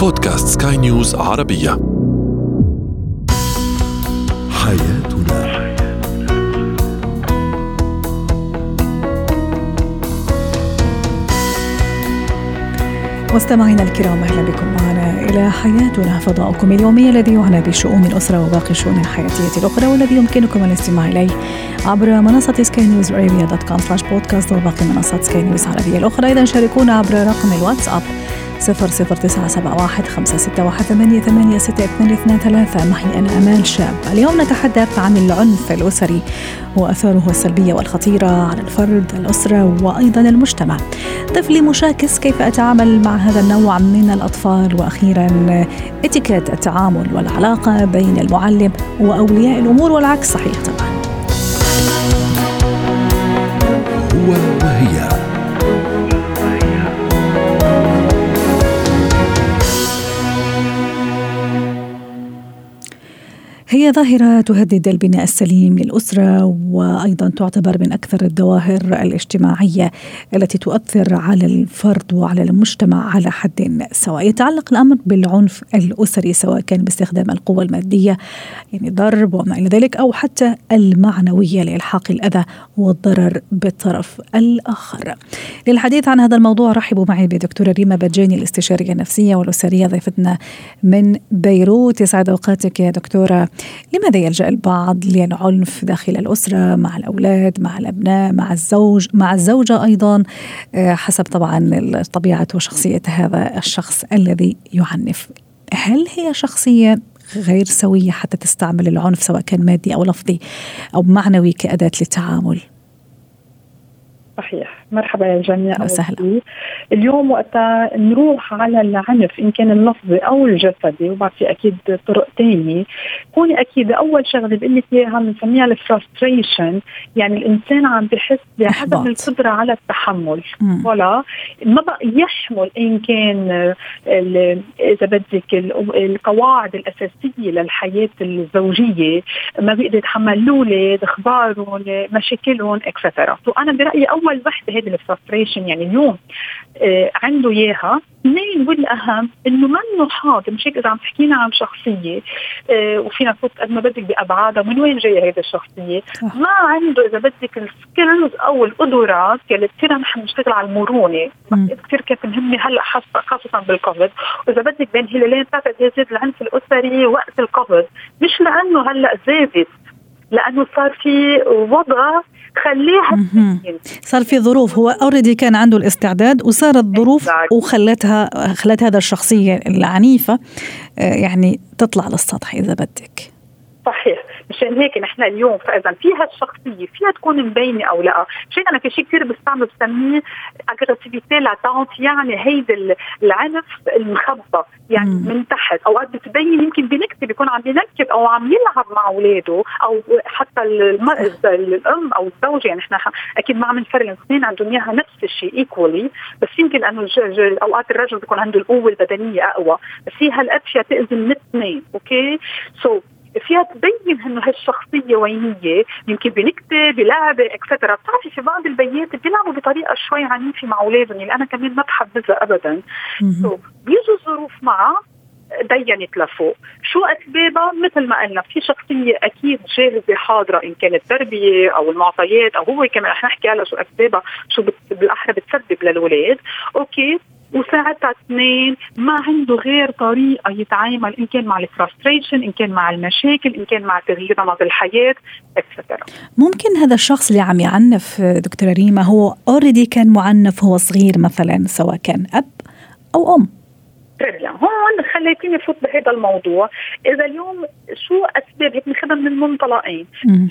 بودكاست سكاي نيوز عربية. حياتنا. مستمعينا الكرام أهلا بكم معنا إلى حياتنا فضاؤكم اليومي الذي يعنى بشؤون الأسرة وباقي الشؤون الحياتية الأخرى والذي يمكنكم الاستماع إليه عبر منصة Sky News Arabia dot com slash podcast وباقي منصات سكاي نيوز العربيه الأخرى. أيضا شاركونا عبر رقم الواتساب صفر صفر تسعة سبعة واحد خمسة ستة واحد ثمانية, ثمانية ستة اثنين اثنان ثلاثة. معي أنا أمال شاب. اليوم نتحدث عن العنف الأسري وأثاره السلبية والخطيرة على الفرد الأسرة وأيضا المجتمع. طفلي مشاكس كيف أتعامل مع هذا النوع من الأطفال؟ وأخيرا اتيكيت التعامل والعلاقة بين المعلم وأولياء الأمور والعكس صحيح طبعا. هو وهي. هي ظاهرة تهدد البناء السليم للأسرة وأيضا تعتبر من أكثر الظواهر الاجتماعية التي تؤثر على الفرد وعلى المجتمع على حد سواء. يتعلق الأمر بالعنف الأسري سواء كان باستخدام القوة المادية يعني ضرب وما إلى ذلك أو حتى المعنوية لإلحاق الأذى والضرر بالطرف الآخر. للحديث عن هذا الموضوع رحبوا معي بدكتورة ريما بجاني الاستشارية النفسية والأسرية ضيفتنا من بيروت. يسعد أوقاتك يا دكتورة. لماذا يلجأ البعض للعنف داخل الأسرة مع الأولاد مع الأبناء مع الزوج مع الزوجة أيضا؟ آه، حسب طبعا طبيعة وشخصية هذا الشخص الذي يعنف. هل هي شخصية غير سوية حتى تستعمل العنف سواء كان مادي أو لفظي أو معنوي كأداة للتعامل؟ صحيح. مرحبا يا جميع وسهلا. اليوم وقتها نروح على العنف إن كان اللفظي أو الجسدي وبعد في أكيد طرق ثانية كوني أكيد أول شغلة بقول لك إياها بنسميها الفرستريشن يعني الإنسان عم بحس بعدم القدرة على التحمل. ولا ما بقى يحمل إن كان إذا بدك القواعد الأساسية للحياة الزوجية ما بيقدر يتحمل الاولاد إخبارهم مشاكلهم etcetera أنا برأيي أول وحدة هذه ال frustration يعني اليوم آه عنده إياها. اثنين والأهم؟ إنه منه حاضر مش هيك إذا عم تحكينا عن شخصية آه وفينا نفوت قد ما بدك بأبعادها من وين جاية هذه الشخصية؟ ما عنده إذا بدك ال skills أو القدرات يلي كثير نحن بنشتغل على المرونة. كثير كانت مهمه هلأ خاصة بالكوفيد وإذا بدك بين هلالين بتعتقد زاد العنف الأسري وقت الكوفيد مش لأنه هلأ زادت لأنه صار في وضع خليها صار في ظروف هو اوريدي كان عنده الاستعداد وصارت ظروف وخلتها خلت هذا الشخصية العنيفة آه، يعني تطلع للسطح إذا بدك. صحيح. مشان هيك نحن اليوم فاذا فيها الشخصيه فيها تكون مبينة أو لا؟ مشان أنا في شيء كثير بستعمل بسميه agressivité latente يعني هيدا العنف المخبى يعني مم. من تحت. أوقات بتبين يمكن بنكته بيكون عم بينكت أو عم يلعب مع أولاده أو حتى الأم أو الزوجة. يعني نحن أكيد ما عم نفرق الاثنين عندهم إياها نفس الشيء equally بس يمكن أنه أوقات الرجل بيكون عنده القوة البدنية أقوى. بس هي هالقد فيها تأذي من اثنين okay so so فيها تبين إنه هالشخصية وينية يمكن بنكته بلعبه etcetera بتعرفي في بعض البيات بيلعبوا بطريقة شوي عنيفة مع أولادهم اللي أنا كمان ما بحبذها ابدا. so بيجوا الظروف معها دينت لفوق. شو أسبابها؟ مثل ما قلنا في شخصية أكيد جاهزة حاضرة إن كانت تربية أو المعطيات أو هو كمان رح نحكي هلا شو أسبابها شو بالأحرى بتسبب للولاد okay وساعتها اثنين ما عنده غير طريقة يتعامل إن كان مع ال frustration إن كان مع المشاكل إن كان مع تغيير نمط الحياة etcetera ممكن هذا الشخص اللي عم يعنف دكتورة ريما هو already كان معنف هو صغير مثلا سواء كان أب أو أم؟ très bien هون خليتيني فوت بهذا الموضوع. إذا اليوم شو أسباب هيك ناخذها من المنطلقين.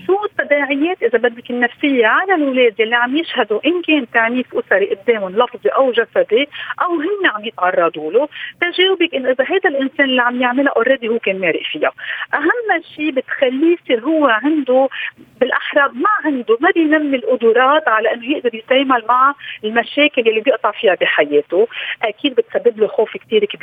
شو التداعيات إذا بدك النفسية على الأولاد اللي عم يشهدوا إن كان تعنيف أسري قدامهم لفظي أو جسدي أو هن عم يتعرضوا له تجاوبك انه إذا هذا الإنسان اللي عم يعملها already هو كان مارق فيها. أهم شيء بتخليه يصير هو عنده بالاحرى ما عنده ما بينمي القدرات على إنه يقدر يتعامل مع المشاكل اللي بيقطع فيها بحياته. أكيد بتسبب له خوف كثير كبير.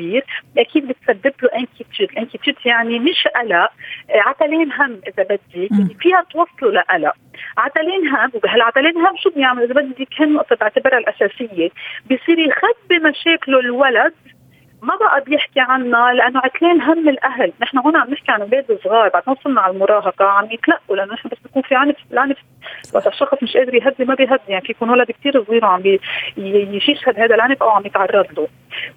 أكيد بتسبب له inquiétude inquiétude يعني مش قلق. عتلين هم إذا بدك يعني فيها توصله لقلق. عتلين هم وبهالعتلين هم شو بيعمل إذا بدك هن نقطة بعتبرها الأساسية. بصير يخبي مشاكله الولد ما بقى بيحكي عنا لأنه عتلان هم الأهل، نحن هون عم نحكي عن أولاد صغار بعد ما وصلنا على المراهقة عم يتلقوا لأنه نحن بس بيكون في عنف العنف. وقت الشخص مش قادر يهدي ما بيهدي. يعني في يكون ولد كثير صغير وعم يشهد هذا العنف أو عم يتعرض له.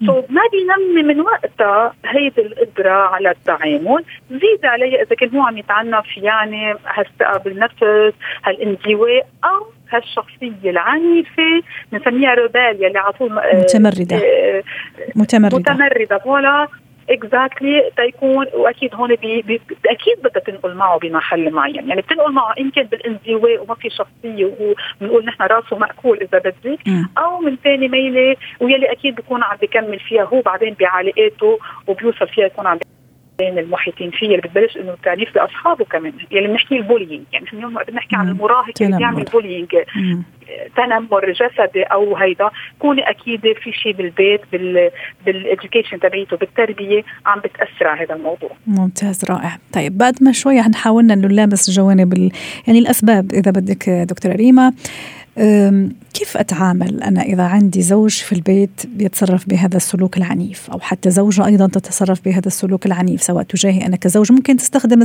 so ما بينمي من وقتها هيدي القدره على التعامل، زيد عليها إذا كان هو عم يتعنف يعني هالثقه بالنفس، هالانزواء أو هالشخصية العنيفة بنسميها rebelle يلي على طول متمردة. آه متمردة. متمردة. voilà exactly تيكون وأكيد هون بي بي أكيد بدها تنقل معه بمحل معين. يعني بتنقل معه يمكن بالانزواء وما في شخصية وبنقول نحن راسه مأكول إذا بدك. أو من ثاني ميلة ويلي أكيد بيكون عم بيكمل فيها هو بعدين بعلاقاته وبيوصل فيها يكون عم بين المحيطين فيه اللي بتبلش إنه التعنيف باصحابه كمان. يلي بنحكي ال bullying. يعني نحن اليوم بنحكي عن المراهق اللي بيعمل bullying. تنمر جسدي أو هيدا. كوني أكيد في شيء بالبيت بال بال education تبعيته بالتربية عم بتأثر على هذا الموضوع. ممتاز رائع. طيب بعد ما شوي حاولنا إنه نلامس جوانب يعني الأسباب إذا بدك دكتورة ريما. كيف أتعامل أنا إذا عندي زوج في البيت بيتصرف بهذا السلوك العنيف؟ أو حتى زوجة أيضا تتصرف بهذا السلوك العنيف سواء تجاهي أنا كزوج. ممكن تستخدم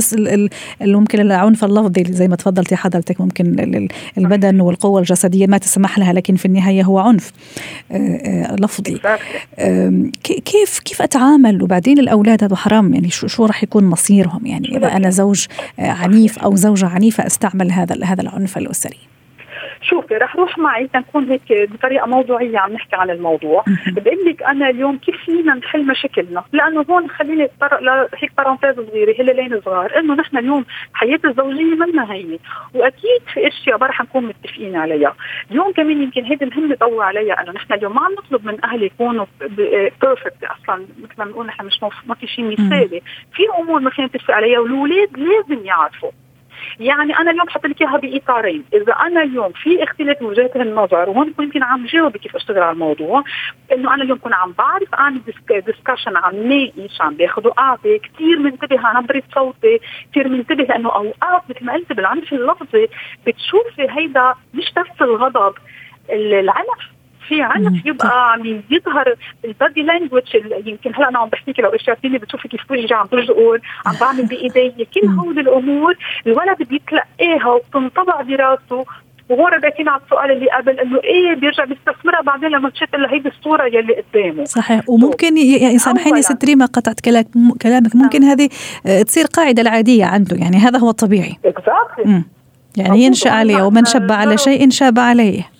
ممكن العنف اللفظي زي ما تفضلتي حضرتك. ممكن البدن والقوة الجسدية ما تسمح لها لكن في النهاية هو عنف لفظي. كيف كيف أتعامل؟ وبعدين الأولاد هذا حرام يعني شو راح يكون مصيرهم؟ يعني إذا أنا زوج عنيف أو زوجة عنيفة أستعمل هذا هذا العنف الأسري. شوفي رح روح معي تنكون هيك بطريقة موضوعية عم نحكي عن الموضوع. بقول لك أنا اليوم كيف فينا نحل مشاكلنا؟ لأنه هون خليني اتطرق لهيك parenthèse صغيرة هلالين صغار إنه نحن اليوم حياه الزوجية منا هي وأكيد في أشياء ما رح نكون متفقين عليها. اليوم كمان يمكن هيدي مهم ضوي عليها إنه نحن اليوم ما عم نطلب من أهل يكونوا perfect أصلا. مثل ما بنقول نحن مش ما في شيء مثالي. في أمور ما فينا نتفق عليها والاولاد لازم يعرفوا. يعني أنا اليوم بحط لك إياها بإطارين، إذا أنا اليوم في اختلاف وجهات النظر وهون يمكن عم جاوب كيف أشتغل على الموضوع، إنه أنا اليوم بكون عم بعرف اعمل ديسكشن عم ناقش عم باخذ وقعدي، كثير منتبه على نبره صوتي، كثير منتبه لأنه أوقات مثل ما قلت بالعنف اللفظي بتشوفي هيدا مش بس الغضب العنف في عنف يبقى عم يظهر البادي لانجوج يمكن هلا أنا عم بحكيك لو اشتغلتيني بتشوفي كيف وجهي عم تجقر عم بعمل بإيدي كل هول الأمور الولد بيتلقاها وبتنطبع براسه وهو رجعتينا على السؤال اللي قبل إنه إيه بيرجع بيستثمرها بعدين لما تشوف الا هيدي الصورة يلي قدامه. صحيح. وممكن يعني سامحيني ست ريما قطعت كلامك. ممكن هذه آه، تصير قاعدة العادية عنده. يعني هذا هو الطبيعي. Exactly. يعني ينشأ عليه ومن شب على شيء شاب عليه.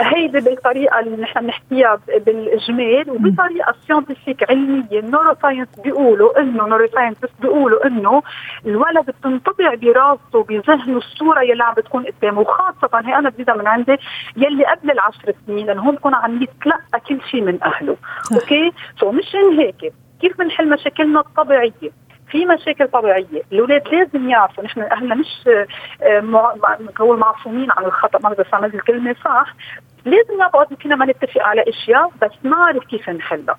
هيدي بالطريقة اللي نحن بنحكيها بالاجمال وبطريقة scientifique علمية. ال neuroscience بيقولوا انه neuroscience بيقولوا إنه الولد بتنطبع براسه بذهنه الصورة يلي عم بتكون قدامه. وخاصة هي أنا بزيدها من عندي يلي قبل العشر سنين لأنه هون بكون عم يتلقى كل شيء من أهله. okay so مشان هيك كيف بنحل مشاكلنا الطبيعية؟ في مشاكل طبيعية، الاولاد لازم يعرفوا نحن اهلنا مش نقول معصومين عن الخطأ ما بدي استعمل الكلمة صح، لازم نعرفوا فينا ما نتفق على أشياء بس نعرف كيف نحلها.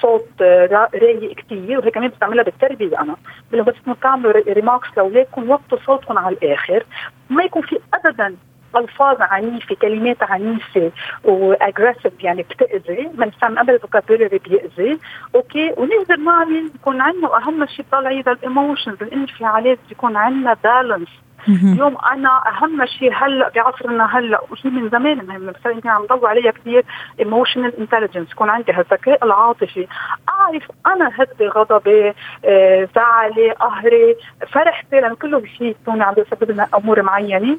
صوت رايق كثير وهي كمان بستعملها بالتربية أنا. بس تعملوا remarks لأولادكم وطوا صوتكم على الآخر. ما يكون في ابدا الفاظ عنيفة كلمات عنيفة و aggressive يعني بتأذي بنستعمل قبل ال vocabulary بيأذي. okay ونقدر نعمل يكون عندنا وأهم شيء طالع ال emotions الانفعالات يكون عندنا balance اليوم أنا أهم شيء هلأ بعصرنا هلأ وهي من زمان مهم بس يمكن عم ضوي عليها كثير emotional intelligence يكون عندي هالذكاء العاطفي. أعرف أنا هدي غضبي آه، زعلي قهري فرحتي لأن كله شيء يكون عم يسبب لنا أمور معينة.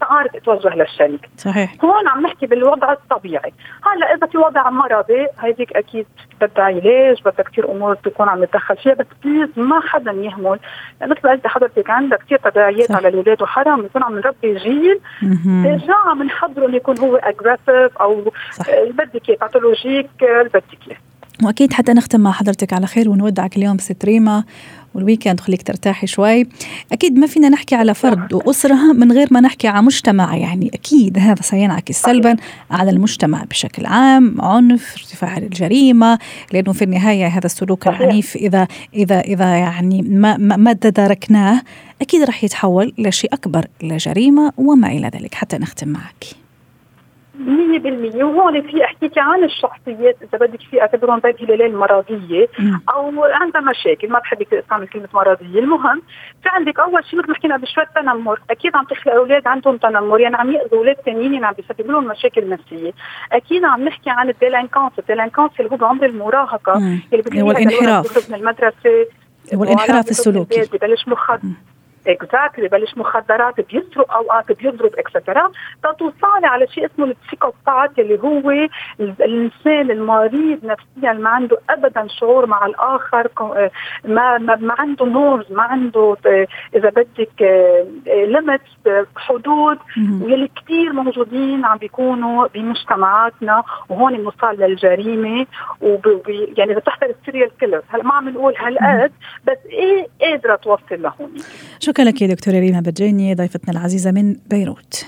تعرف توجه للشريك. صحيح. هون عم نحكي بالوضع الطبيعي. هلا إذا في وضع مرضي هيديك أكيد بدها علاج بدها كثير أمور تكون عم نتدخل فيها بس please ما حدا يهمل. مثل ما قلت حضرتك عندها كثير تداعيات على الاولاد وحرام نكون عم نربي جيل déjà عم نحضره يكون هو agressif أو بدك اياه pathologique بدك اياه وأكيد حتى نختم مع حضرتك على خير ونودعك اليوم ست ريما وال weekend خليك ترتاحي شوي. أكيد ما فينا نحكي على فرد وأسرة من غير ما نحكي على مجتمع يعني أكيد هذا سينعكس سلبا على المجتمع بشكل عام عنف ارتفاع الجريمة لأنه في النهاية هذا السلوك العنيف إذا إذا إذا يعني ما ما تداركناه أكيد راح يتحول لشيء أكبر لجريمة وما إلى ذلك. حتى نختم معك. 100% وهون في احكيك عن الشخصيات إذا بدك في اعتبرهم ذات هلالين مرضيه أو عندها مشاكل ما بحب استعمل كلمة مرضية. المهم في عندك أول شيء مثل ما حكينا بشوي تنمر. أكيد عم تخلق أولاد عندهم تنمر. يعني عم يأذوا أولاد ثانيين يعني عم بيسبب لهم مشاكل نفسية. أكيد عم نحكي عن ال délinquance ال délinquance اللي هو بعمر المراهقة. اللي الانحراف من المدرسة. هو الانحراف السلوكي. ببلش مخدر exactly ببلش مخدرات بيسرق أوقات بيضرب etcetera توصلي على شيء اسمه ال psychopathe اللي هو الإنسان المريض نفسيا ما عنده ابدا شعور مع الآخر ما ما, ما عنده norms ما عنده إذا بدك limits حدود. واللي كثير موجودين عم بيكونوا بمجتمعاتنا وهون بنوصل للجريمة. وبي يعني إذا بتحضر ال serial killer هلا ما عم نقول هالقد بس إيه قادرة توصل لهون؟ شكرا. لك يا دكتورة ريما بجاني ضيفتنا العزيزة من بيروت.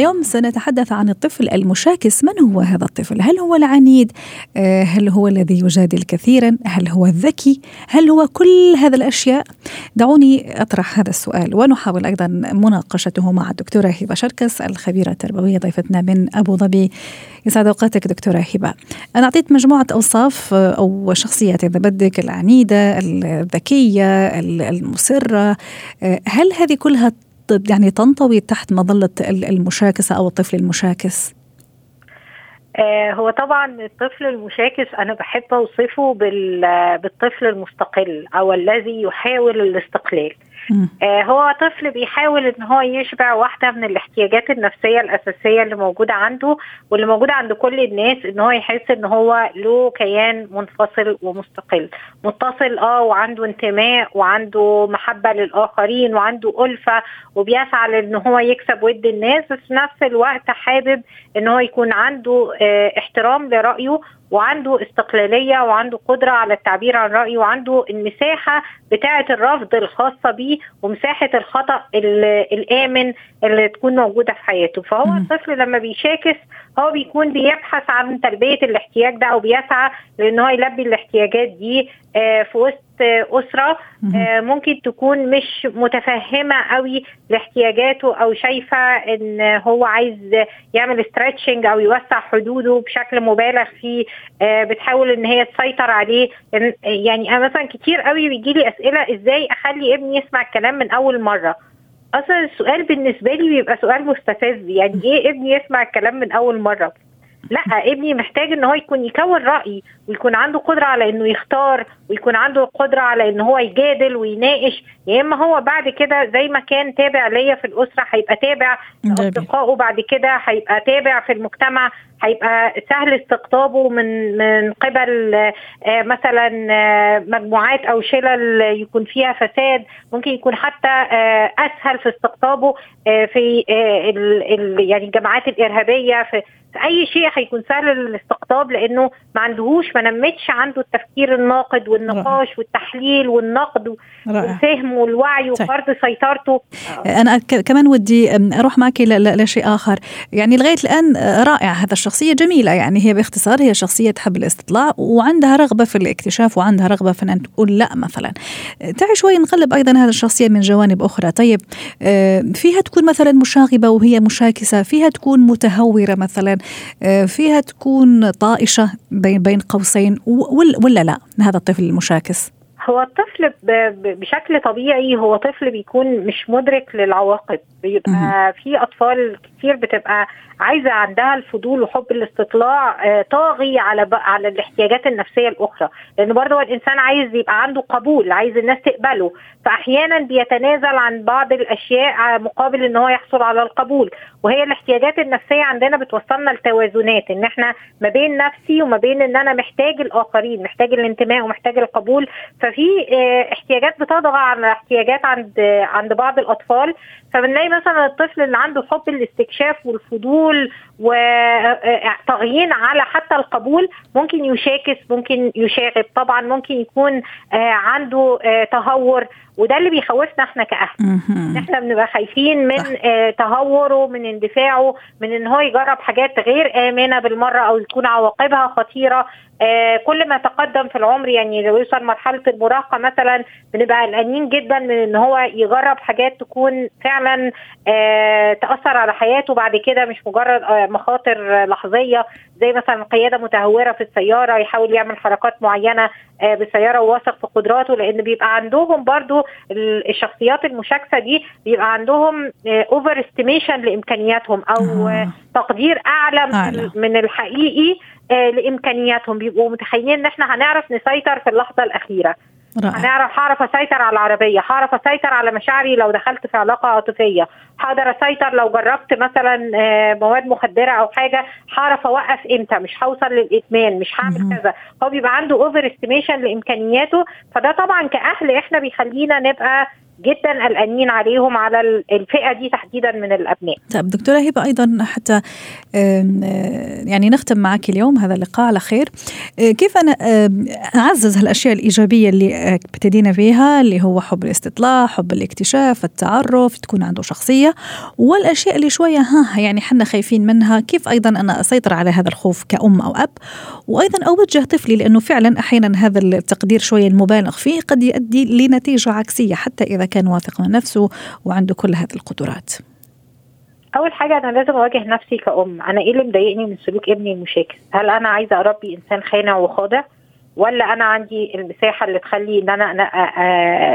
اليوم سنتحدث عن الطفل المشاكس. من هو هذا الطفل؟ هل هو العنيد؟ آه، هل هو الذي يجادل كثيرا؟ هل هو الذكي؟ هل هو كل هذه الأشياء؟ دعوني أطرح هذا السؤال. ونحاول أيضا مناقشته مع الدكتورة هبة شركس الخبيرة التربوية ضيفتنا من أبو ظبي. يسعد أوقاتك دكتورة هبة. أنا أعطيت مجموعة أوصاف آه، أو شخصيات إذا بدك العنيدة الذكية المصرة. آه، هل هذه كلها يعني تنطوي تحت مظلة المشاكسة أو الطفل المشاكس؟ آه هو طبعا الطفل المشاكس أنا بحب أوصفه بالطفل المستقل أو الذي يحاول الاستقلال آه هو طفل بيحاول إن هو يشبع واحدة من الاحتياجات النفسية الأساسية اللي موجودة عنده واللي موجودة عند كل الناس إن هو يحس إن هو له كيان منفصل ومستقل. متصل آه وعنده انتماء وعنده محبة للآخرين وعنده ألفة وبيسعى لأن هو يكسب ود الناس بس في نفس الوقت حابب إن هو يكون عنده آه احترام لرأيه وعنده استقلالية وعنده قدرة على التعبير عن رأيه وعنده المساحة بتاعة الرفض الخاصة بيه ومساحة الخطأ الآمن اللي تكون موجودة في حياته فهو م. الطفل لما بيشاكس هو بيكون بيبحث عن تلبية الاحتياج ده أو بيسعى لإن هو يلبي الاحتياجات دي آه، في وسط أسرة آه، ممكن تكون مش متفهمة قوي لاحتياجاته أو شايفة إن هو عايز يعمل ستريتشنج أو يوسع حدوده بشكل مبالغ فيه آه، بتحاول إن هي تسيطر عليه. يعني أنا مثلا كتير قوي بيجي لي أسئلة إزاي أخلي ابني يسمع الكلام من أول مرة؟ أصلا السؤال بالنسبة لي بيبقى سؤال مستفز. يعني إيه ابني يسمع الكلام من أول مرة؟ لا ابني محتاج إن هو يكون يكون رأي ويكون عنده قدرة على إنه يختار ويكون عنده قدرة على إن هو يجادل ويناقش. يا إما هو بعد كده زي ما كان تابع ليا في الأسرة هيبقى تابع لاصدقائه بعد كده هيبقى تابع في المجتمع هيبقى سهل استقطابه من من قبل آه، مثلا آه، مجموعات أو شلل يكون فيها فساد. ممكن يكون حتى آه، أسهل في استقطابه في يعني الجماعات الإرهابية في في أي شيء هيكون سهل للاستقطاب لأنه ما عندهوش ما نمتش عنده التفكير الناقد والنقاش رائع. والتحليل والنقد والفهم والوعي طيب. وفرض سيطرته. أنا كمان ودي أروح معك لشيء آخر. يعني لغاية الآن رائع هذا الشخصية جميلة يعني هي باختصار هي شخصية تحب الاستطلاع وعندها رغبة في الاكتشاف وعندها رغبة في إن تقول لا مثلا. تعي شوي نقلب أيضا هذا الشخصية من جوانب أخرى. طيب آه، فيها تكون مثلا مشاغبة وهي مشاكسة فيها تكون متهورة مثلا آه، فيها تكون طائشة بين قوسين ولا لا؟ هذا الطفل المشاكس. هو الطفل بشكل طبيعي هو طفل بيكون مش مدرك للعواقب. بيبقى في أطفال كتير بتبقى عايزة عندها الفضول وحب الاستطلاع آه، طاغي على على الاحتياجات النفسية الأخرى. لأن برضه الإنسان عايز يبقى عنده قبول عايز الناس تقبله. فاحيانا بيتنازل عن بعض الأشياء مقابل إن هو يحصل على القبول. وهي الاحتياجات النفسية عندنا بتوصلنا لتوازنات إن إحنا ما بين نفسي وما بين إن أنا محتاج الآخرين محتاج الانتماء ومحتاج القبول. ففي آه، احتياجات بتضغى على احتياجات عند عند بعض الأطفال. فبنلاقي مثلا الطفل اللي عنده حب الاستكشاف والفضول وطغيين على حتى القبول ممكن يشاكس ممكن يشاغب طبعا ممكن يكون عنده تهور وده اللي بيخوفنا إحنا كأهل. إحنا بنبقى خايفين من آه تهوره من اندفاعه من إن هو يجرب حاجات غير آمنة بالمرة أو تكون عواقبها خطيرة. آه كل ما تقدم في العمر يعني لو يوصل مرحلة المراهقة مثلا بنبقى قلقانين جدا من إن هو يجرب حاجات تكون فعلا آه تأثر على حياته بعد كده مش مجرد آه مخاطر لحظية زي مثلا قيادة متهورة في السيارة يحاول يعمل حركات معينة آه بالسيارة وواثق في قدراته لأن بيبقى عندهم برضو الشخصيات المشاكسة دي بيبقى عندهم overestimation لإمكانياتهم أو آه. تقدير أعلى أعلى. من الحقيقي آه لإمكانياتهم. بيبقوا متخيلين إن إحنا هنعرف نسيطر في اللحظة الأخيرة. رائع. هنعرف هعرف أسيطر على العربية. هعرف أسيطر على مشاعري لو دخلت في علاقة عاطفية. هقدر أسيطر لو جربت مثلا مواد مخدرة أو حاجة. هعرف أوقف إمتى؟ مش هوصل للإدمان مش هعمل كذا. هو بيبقى عنده overestimation لإمكانياته. فده طبعا كأهل إحنا بيخلينا نبقى جدا قلقانين عليهم على الفئة دي تحديدا من الأبناء. طيب دكتورة هبة أيضا حتى يعني نختم معك اليوم هذا اللقاء على خير. كيف أنا أعزز هالأشياء الإيجابية اللي ابتدينا فيها اللي هو حب الاستطلاع، حب الاكتشاف، التعرف، تكون عنده شخصية والأشياء اللي شوية ها يعني حنا خايفين منها، كيف أيضا أنا أسيطر على هذا الخوف كأم أو أب؟ وأيضا أوجه طفلي لأنه فعلا أحيانا هذا التقدير شوية المبالغ فيه قد يؤدي لنتيجة عكسية حتى إذا كان واثق من نفسه وعنده كل هذه القدرات. أول حاجة أنا لازم أواجه نفسي كأم. أنا إيه اللي مضايقني من سلوك ابني المشاكس هل أنا عايزة أربي إنسان خانع وخاضع؟ ولا أنا عندي المساحة اللي تخلي إن أنا, أنا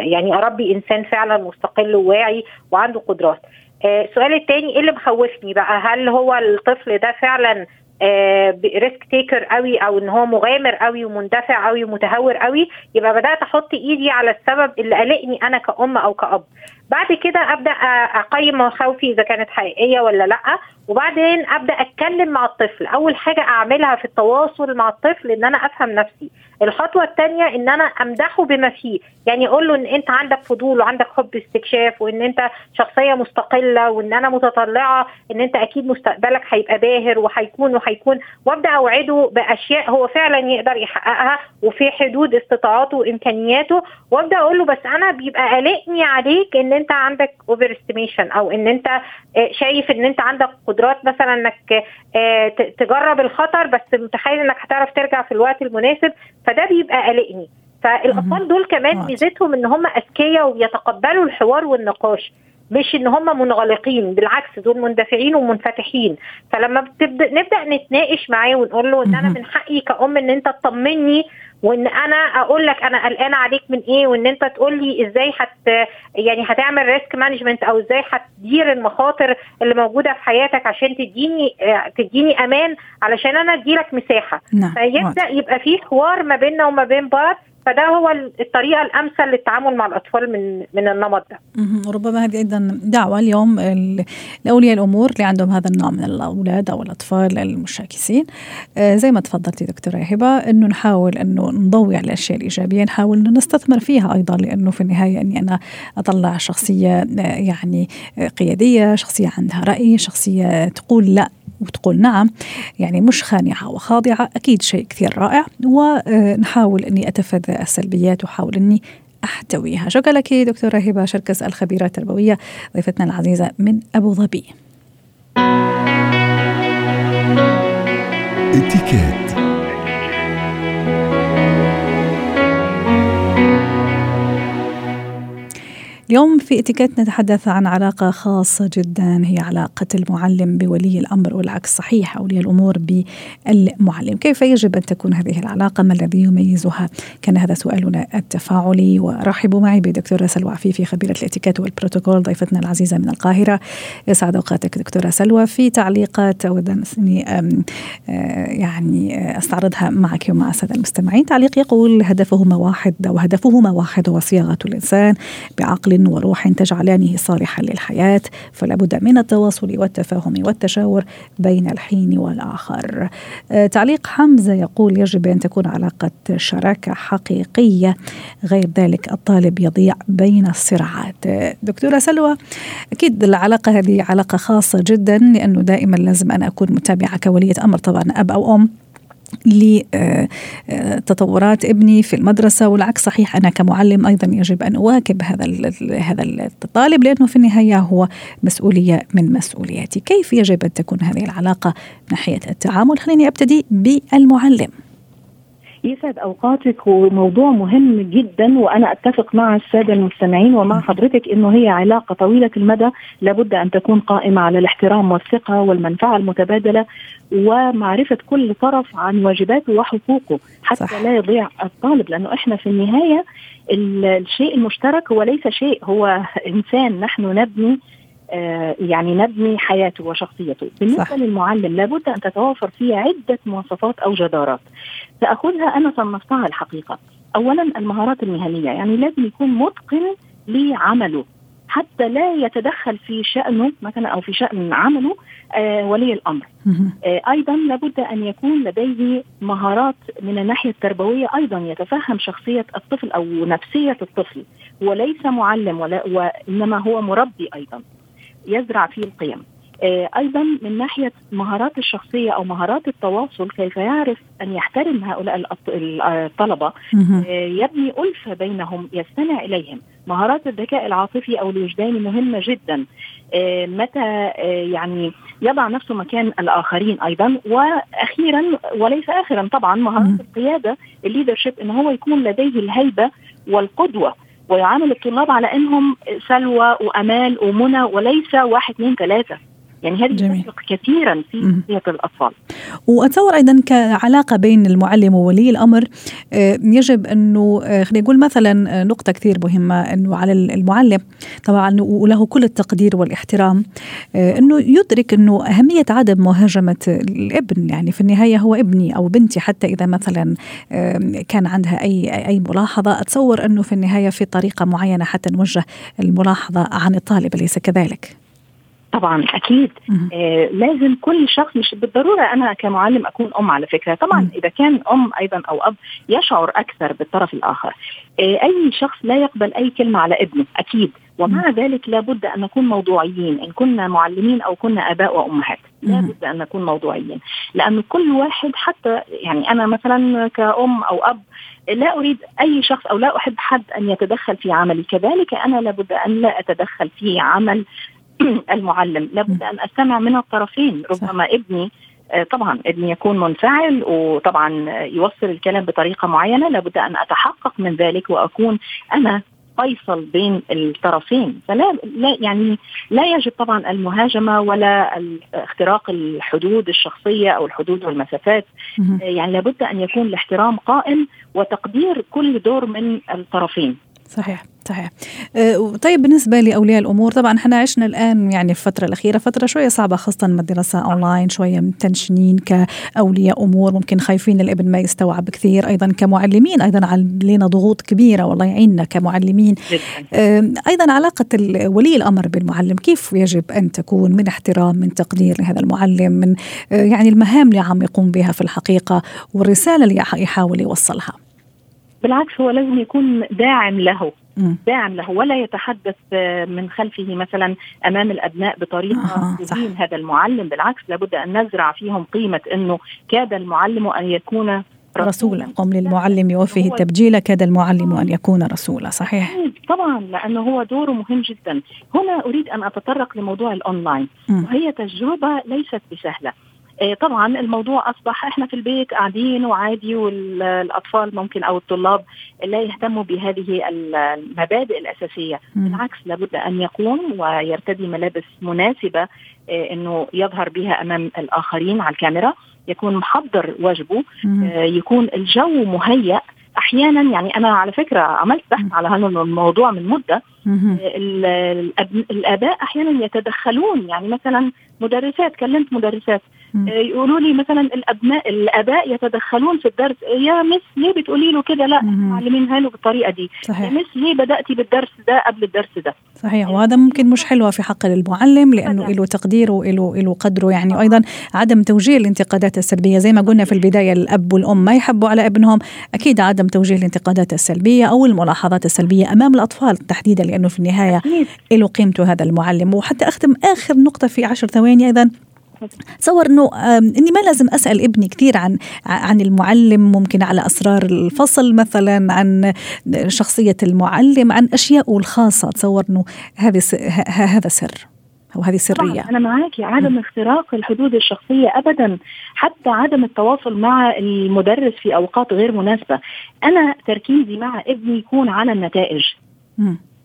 يعني أربي إنسان فعلا مستقل وواعي وعنده قدرات؟ السؤال الثاني إيه اللي مخوفني بقى؟ هل هو الطفل ده فعلا آه risk taker قوي أو إن هو مغامر قوي ومندفع قوي ومتهور قوي يبقى بدأت أحط إيدي على السبب اللي قلقني أنا كأم أو كأب. بعد كده أبدأ أقيم مخاوفي إذا كانت حقيقية ولا لأ وبعدين أبدأ أتكلم مع الطفل. أول حاجة أعملها في التواصل مع الطفل إن أنا أفهم نفسي. الخطوة الثانية إن أنا أمدحه بما فيه. يعني أقول له إن أنت عندك فضول وعندك حب استكشاف وإن أنت شخصية مستقلة وإن أنا متطلعة إن أنت أكيد مستقبلك هيبقى باهر وهيكون وهيكون. وأبدأ أوعده بأشياء هو فعلا يقدر يحققها وفي حدود استطاعاته وإمكانياته. وأبدأ أقول له بس أنا بيبقى قلقني عليك إن أنت عندك over estimation أو إن أنت شايف إن أنت عندك قدرات مثلا إنك تجرب الخطر بس متخيل إنك هتعرف ترجع في الوقت المناسب. فده بيبقى قلقني. فالأطفال دول كمان ميزتهم إن هم أذكياء وبيتقبلوا الحوار والنقاش مش إن هم منغلقين بالعكس دول مندفعين ومنفتحين. فلما بتبدا نبدأ نتناقش معاه ونقول له إن أنا من حقي كأم إن أنت تطمني وان أنا أقول لك أنا قلقانه عليك من إيه وان انت تقول لي إزاي هت يعني هتعمل risk management أو إزاي هتدير المخاطر اللي موجودة في حياتك عشان تديني تديني أمان علشان أنا اديلك مساحة نعم. فيبدأ يبقى في حوار ما بيننا وما بين بعض فده هو الطريقة الأمثل للتعامل مع الأطفال من من النمط ده. ربما هذه أيضا دعوة اليوم لأولياء الأمور اللي عندهم هذا النوع من الأولاد أو الأطفال المشاكسين زي ما تفضلتي دكتورة هبه إنه نحاول إنه نضوي على الأشياء الإيجابية نحاول إنه نستثمر فيها أيضا لأنه في النهاية إني أنا أطلع شخصية يعني قيادية، شخصية عندها رأي، شخصية تقول لا وتقول نعم يعني مش خانعة وخاضعة أكيد شيء كثير رائع ونحاول أني أتفادى السلبيات وحاول أني أحتويها. شكرا لك دكتورة هبة شركس الخبيرة التربوية ضيفتنا العزيزة من أبو ظبي. اتكات اليوم في اتيكيت نتحدث عن علاقة خاصة جدا هي علاقة المعلم بولي الأمر والعكس صحيح أولياء الأمور بالمعلم. كيف يجب أن تكون هذه العلاقة؟ ما الذي يميزها؟ كان هذا سؤالنا التفاعلي. ورحبوا معي بدكتورة سلوى عفيفي خبيرة الاتيكيت والبروتوكول ضيفتنا العزيزة من القاهرة. يسعد أوقاتك دكتورة سلوى في تعليقات أود أني يعني أستعرضها معك ومع السادة المستمعين. تعليق يقول هدفهما واحد أو هدفهما واحد هو صياغة الإنسان بعقل وروح تجعلانه صالحا للحياة فلا بد من التواصل والتفاهم والتشاور بين الحين والآخر. آه، تعليق حمزة يقول يجب أن تكون علاقة شراكة حقيقية غير ذلك الطالب يضيع بين الصراعات. آه، دكتورة سلوى أكيد العلاقة هذه علاقة خاصة جدا لأنه دائما لازم أنا أكون متابعة كولية أمر طبعا أب أو أم. لتطورات ابني في المدرسة والعكس صحيح أنا كمعلم أيضا يجب أن أواكب هذا هذا الطالب لأنه في النهاية هو مسؤولية من مسؤولياتي. كيف يجب أن تكون هذه العلاقة ناحية التعامل؟ خليني أبتدي بالمعلم. يسعد أوقاتك وموضوع مهم جدا وأنا أتفق مع السادة المستمعين ومع حضرتك إنه هي علاقة طويلة المدى لابد أن تكون قائمة على الاحترام والثقة والمنفعة المتبادلة ومعرفة كل طرف عن واجباته وحقوقه حتى صح. لا يضيع الطالب لأنه إحنا في النهاية الشيء المشترك هو ليس شيء هو إنسان نحن نبني يعني نبني حياته وشخصيته. بالنسبة صح. للمعلم لابد أن تتوافر فيه عدة مواصفات أو جدارات. سأخذها أنا صنفتها الحقيقة. أولا المهارات المهنية يعني لازم يكون متقن لعمله. حتى لا يتدخل في شأنه مثلا أو في شأن عمله آه ولي الأمر. آه أيضا لابد أن يكون لديه مهارات من الناحية التربوية. أيضا يتفهم شخصية الطفل أو نفسية الطفل. وليس معلم ولا وإنما هو مربي أيضا. يزرع فيه القيم. آه، أيضا من ناحية مهارات الشخصية أو مهارات التواصل كيف يعرف أن يحترم هؤلاء الطلبة؟ آه، يبني ألفة بينهم يستمع إليهم. مهارات الذكاء العاطفي أو الوجداني مهمة جدا. آه، متى يعني يضع نفسه مكان الآخرين أيضا. وأخيرا وليس اخرا طبعا مهارات القيادة الليدرشيب إن هو يكون لديه الهيبة والقدوة. ويعامل الطلاب على إنهم سلوى وأمال ومنى وليس واحد اثنين ثلاثة يعني هذه تفرق كثيرا في تربيه الأطفال. وأتصور أيضا كعلاقة بين المعلم وولي الأمر آه، يجب أنه آه، خلينا نقول مثلا آه، نقطة كثير مهمة إنه على المعلم طبعا وله كل التقدير والاحترام إنه يدرك إنه أهمية عدم مهاجمة الابن يعني في النهاية هو ابني أو بنتي حتى إذا مثلا كان عندها أي أي ملاحظة أتصور إنه في النهاية في طريقة معينة حتى نوجه الملاحظة عن الطالب أليس كذلك؟ طبعا أكيد. آه لازم كل شخص مش بالضرورة أنا كمعلم أكون أم على فكرة. طبعا مم. إذا كان أم أيضا أو أب يشعر أكثر بالطرف الآخر. آه أي شخص لا يقبل أي كلمة على ابنه أكيد. ومع ذلك لابد أن نكون موضوعيين. إن كنا معلمين أو كنا آباء وأمهات لابد أن نكون موضوعيين. لأنه كل واحد حتى يعني أنا مثلا كأم أو أب لا أريد أي شخص أو لا أحب حد أن يتدخل في عملي. كذلك أنا لابد أن لا أتدخل في عمل المعلم. لابد أن أستمع من الطرفين. ربما ابني آه، طبعا ابني يكون منفعل وطبعا يوصل الكلام بطريقة معينة. لابد أن أتحقق من ذلك وأكون أنا فيصل بين الطرفين. فلا لا يعني لا يجب طبعا المهاجمة ولا اختراق الحدود الشخصية أو الحدود والمسافات. يعني لابد أن يكون الاحترام قائم وتقدير كل دور من الطرفين. صحيح صحيح. أه، طيب بالنسبة لأولياء الأمور طبعا إحنا عشنا الآن يعني في الفترة الأخيرة فترة شوية صعبة خاصة لما الدراسة أونلاين شوية متنشنين كأولياء أمور ممكن خايفين الإبن ما يستوعب كثير. أيضا كمعلمين أيضا علينا ضغوط كبيرة والله يعيننا كمعلمين. أه، أيضا علاقة ولي الأمر بالمعلم كيف يجب أن تكون؟ من احترام من تقدير لهذا المعلم من أه، يعني المهام اللي عم يقوم بها في الحقيقة والرسالة اللي يحاول يوصلها. بالعكس هو لازم يكون داعم له داعم له ولا يتحدث من خلفه مثلا أمام الأبناء بطريقة تدين آه هذا المعلم. بالعكس لابد أن نزرع فيهم قيمة إنه كاد المعلم أن يكون رسولا. قم للمعلم وفيه التبجيل كاد المعلم أن يكون رسولا صحيح. طبعا لأنه هو دوره مهم جدا. هنا أريد أن أتطرق لموضوع الأونلاين. وهي تجربة ليست بسهلة. آه، طبعا الموضوع أصبح إحنا في البيت قاعدين وعادي والأطفال ممكن أو الطلاب لا يهتموا بهذه المبادئ الأساسية. م. بالعكس لابد أن يقوم ويرتدي ملابس مناسبة آه، إنه يظهر بها أمام الآخرين على الكاميرا يكون محضر واجبه آه، يكون الجو مهيأ. أحيانا يعني أنا على فكرة عملت بحث على هذا الموضوع من مدة. الآباء أحيانا يتدخلون. يعني مثلا مدرسات كلمت مدرسات. آه، يقولوا لي مثلا الابناء الآباء يتدخلون في الدرس. يا مس ليه بتقولي له كده؟ لا معلمينها له بالطريقة دي. صحيح. يا مس ليه بدأتي بالدرس ده قبل الدرس ده؟ صحيح. وهذا ممكن مش حلوة في حق المعلم لأنه له تقديره وله له قدره يعني. وأيضا عدم توجيه الانتقادات السلبية. زي ما قلنا في البداية الأب والأم ما يحبوا على ابنهم. أكيد عدم توجيه الانتقادات السلبية أو الملاحظات السلبية أمام الأطفال تحديدا لأنه في النهاية له قيمته هذا المعلم. وحتى أختم آخر نقطة في عشر ثواني أيضا. تصور إنه إني ما لازم أسأل ابني كثير عن عن المعلم ممكن على أسرار الفصل مثلا عن شخصية المعلم عن اشيائه الخاصة. تصور إنه هذه هذا سر وهذه سرية. أنا معاكي عدم اختراق الحدود الشخصية ابدا. حتى عدم التواصل مع المدرس في أوقات غير مناسبة. أنا تركيزي مع ابني يكون على النتائج.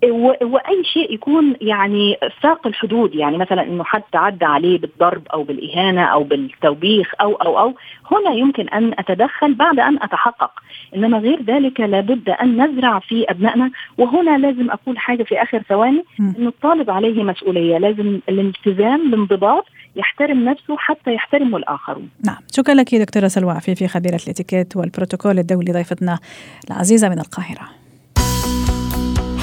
وأي شيء يكون يعني ساق الحدود يعني مثلا إنه حد تعدى عليه بالضرب أو بالإهانة أو بالتوبيخ أو أو أو هنا يمكن أن أتدخل بعد أن أتحقق إنما غير ذلك لابد أن نزرع في أبنائنا وهنا لازم أقول حاجة في آخر ثواني إنه الطالب عليه مسؤولية لازم الالتزام الانضباط يحترم نفسه حتى يحترمه الآخرون. نعم، شكرا لك دكتورة سلوى عفيفي خبيرة الإتيكيت والبروتوكول الدولي ضيفتنا العزيزة من القاهرة.